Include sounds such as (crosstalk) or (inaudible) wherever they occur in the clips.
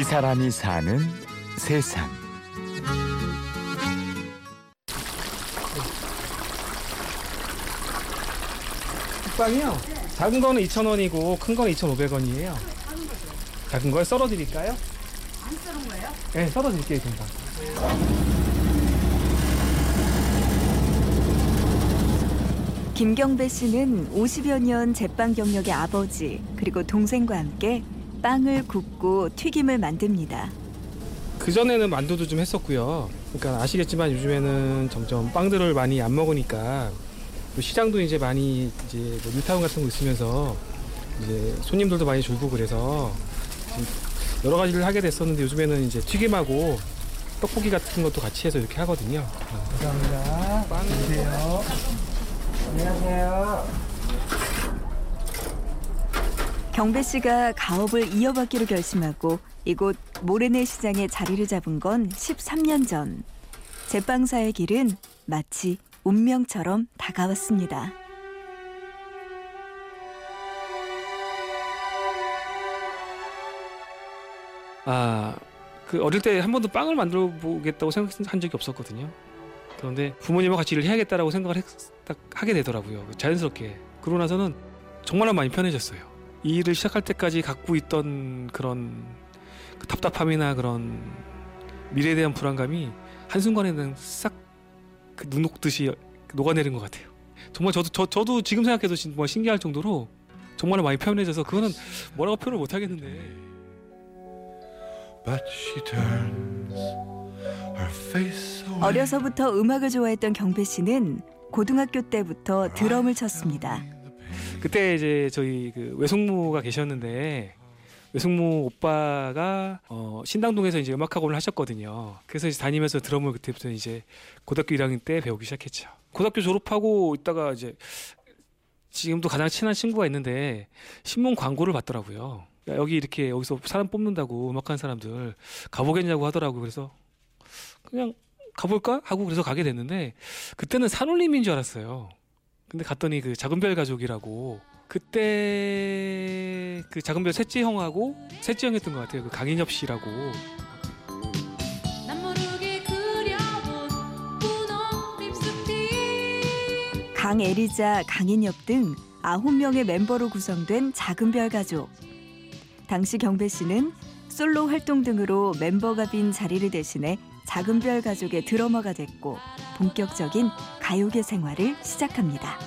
이 사람이 사는 세상. 빵이요. 작은 거는 2,000원이고 큰 거는 2,500원이에요. 작은 걸 썰어 드릴까요? 안 썰은 거예요? 네, 썰어 드릴게요, 금방. 김경배 씨는 50여 년 제빵 경력의 아버지 그리고 동생과 함께 빵을 굽고 튀김을 만듭니다. 그 전에는 만두도 좀 했었고요. 그러니까 아시겠지만 요즘에는 점점 빵들을 많이 안 먹으니까 또 시장도 이제 많이 이제 뭐 뉴타운 같은 거 있으면서 이제 손님들도 많이 줄고 그래서 여러 가지를 하게 됐었는데 요즘에는 이제 튀김하고 떡볶이 같은 것도 같이 해서 이렇게 하거든요. 감사합니다. 빵 주세요. 안녕하세요. 경배 씨가 가업을 이어받기로 결심하고 이곳 모래내 시장에 자리를 잡은 건 13년 전. 제빵사의 길은 마치 운명처럼 다가왔습니다. 아, 그 어릴 때 한 번도 빵을 만들어 보겠다고 생각한 적이 없었거든요. 그런데 부모님과 같이 일을 해야겠다라고 생각을 했, 딱 하게 되더라고요. 자연스럽게. 그러고 나서는 정말 많이 편해졌어요. 이 일을 시작할 때까지 갖고 있던 그런 그 답답함이나 그런 미래에 대한 불안감이 한순간에는 싹그 눈 녹듯이 녹아내린 것 같아요. 정말 저도 저, 저도 지금 생각해도 정말 신기할 정도로 정말 많이 편해져서 그거는 뭐라고 표현을 못 하겠는데 But she turns her face away. 어려서부터 음악을 좋아했던 경배 씨는 고등학교 때부터 드럼을 쳤습니다. 그때 이제 저희 그 외숙모가 계셨는데 외숙모 오빠가 어 신당동에서 이제 음악학원을 하셨거든요. 그래서 이제 다니면서 드럼을 그때부터 이제 고등학교 1학년 때 배우기 시작했죠. 고등학교 졸업하고 있다가 이제 지금도 가장 친한 친구가 있는데 신문 광고를 봤더라고요. 야, 여기 이렇게 여기서 사람 뽑는다고 음악하는 사람들 가보겠냐고 하더라고요. 그래서 그냥 가볼까 하고 그래서 가게 됐는데 그때는 산울림인 줄 알았어요. 근데 갔더니 그 작은별 가족이라고 그때 그 작은별 셋째 형하고 셋째 형이었던 것 같아요. 그 강인엽 씨라고 난 모르게 그려본 분홍 립스틱 강애리자, 강인엽 등 아홉 명의 멤버로 구성된 작은별 가족. 당시 경배 씨는 솔로 활동 등으로 멤버가 빈 자리를 대신해 작은 별 가족의 드러머가 됐고 본격적인 가요계 생활을 시작합니다.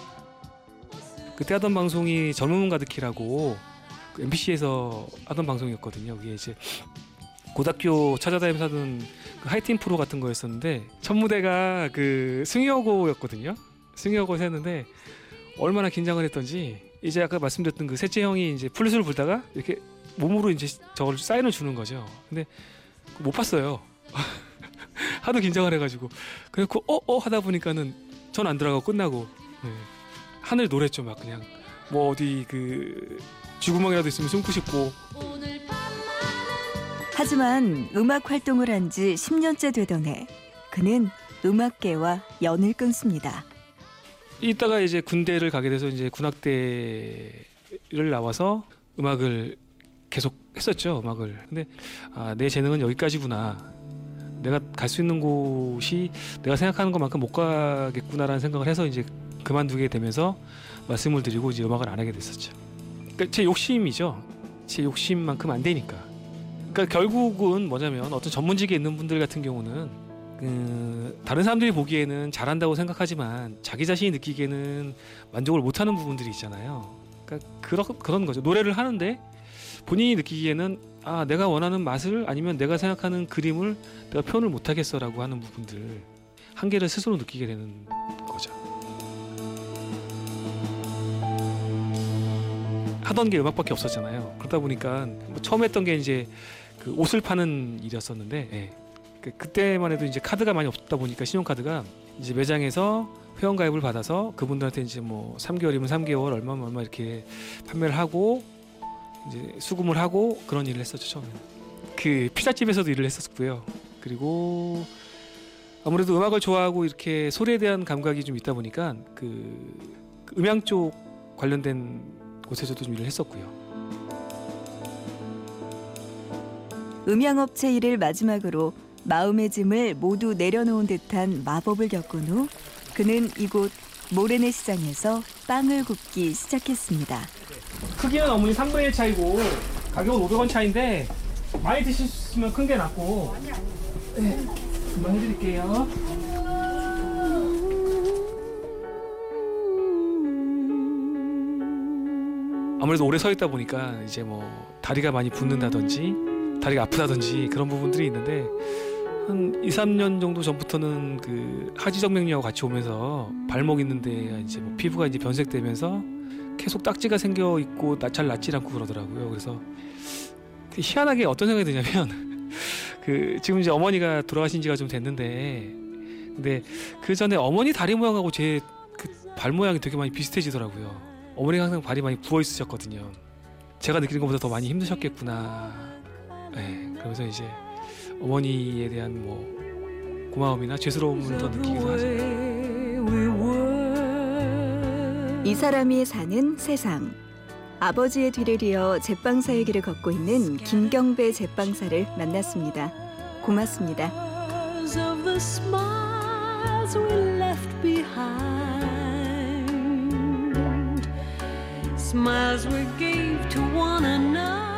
그때 하던 방송이 젊음은 가득히라고 그 MBC에서 하던 방송이었거든요. 그게 이제 고등학교 찾아다니면서 하던 그 하이틴 프로 같은 거였었는데 첫 무대가 그 승희여고였거든요. 승희여고에서 했는데 얼마나 긴장을 했던지 이제 아까 말씀드렸던 그 셋째 형이 이제 플룻을 불다가 이렇게 몸으로 이제 저걸 사인을 주는 거죠. 근데 못 봤어요. (laughs) 하도 긴장을 해가지고 그래서 어어 하다 보니까는 전 안 들어가고 끝나고 네. 하늘 노랬죠 막 그냥 뭐 어디 그 쥐구멍이라도 있으면 숨고 싶고 하지만 음악 활동을 한 지 10년째 되던 해 그는 음악계와 연을 끊습니다. 이따가 이제 군대를 가게 돼서 이제 군악대를 나와서 음악을 계속 했었죠 음악을. 근데 아, 내 재능은 여기까지구나. 내가 갈 수 있는 곳이 내가 생각하는 것만큼 못 가겠구나라는 생각을 해서 이제 그만두게 되면서 말씀을 드리고 이제 음악을 안 하게 됐었죠. 그러니까 제 욕심이죠. 제 욕심만큼 안 되니까. 그러니까 결국은 뭐냐면 어떤 전문직에 있는 분들 같은 경우는 그 다른 사람들이 보기에는 잘한다고 생각하지만 자기 자신이 느끼기에는 만족을 못하는 부분들이 있잖아요. 그러니까 그런 그런 거죠. 노래를 하는데 본인이 느끼기에는 아 내가 원하는 맛을 아니면 내가 생각하는 그림을 내가 표현을 못하겠어라고 하는 부분들 한계를 스스로 느끼게 되는 거죠. 하던 게 음악밖에 없었잖아요. 그러다 보니까 뭐 처음 했던 게 이제 그 옷을 파는 일이었었는데 예. 그- 그때만 해도 이제 카드가 많이 없다 보니까 신용카드가 이제 매장에서 회원 가입을 받아서 그분들한테 이제 뭐 3개월이면 3개월 얼마 얼마 이렇게 판매를 하고 이제 수금을 하고 그런 일을 했었죠 처음에는. 그 피자집에서도 일을 했었고요. 그리고 아무래도 음악을 좋아하고 이렇게 소리에 대한 감각이 좀 있다 보니까 그 음향 쪽 관련된 곳에서도 좀 일을 했었고요. 음향업체 일을 마지막으로 마음의 짐을 모두 내려놓은 듯한 마법을 겪은 후 그는 이곳 모래내 시장에서 빵을 굽기 시작했습니다. 크기는 어머니 3분의 1 차이고 가격은 500원 차인데 많이 드시면 큰 게 낫고 네, 금방 해드릴게요. 아무래도 오래 서 있다 보니까 이제 뭐 다리가 많이 붓는다든지 다리가 아프다든지 그런 부분들이 있는데 한 2, 3년 정도 전부터는 그 하지정맥류하고 같이 오면서 발목 있는데 이제 뭐 피부가 이제 변색되면서 계속 딱지가 생겨 있고 나- 잘 낫질 않고 그러더라고요. 그래서 그 희한하게 어떤 생각이 드냐면 (laughs) 그 지금 이제 어머니가 돌아가신 지가 좀 됐는데 근데 그 전에 어머니 다리 모양하고 제 그 발 모양이 되게 많이 비슷해지더라고요. 어머니가 항상 발이 많이 부어 있으셨거든요. 제가 느끼는 것보다 더 많이 힘드셨겠구나. 네, 그러면서 이제 어머니에 대한 뭐 고마움이나 죄스러움을 더 느끼기도 하죠. 이 사람이 사는 세상. 아버지의 뒤를 이어 제빵사의 길을 걷고 있는 김경배 제빵사를 만났습니다. 고맙습니다. Smiles we gave to one another.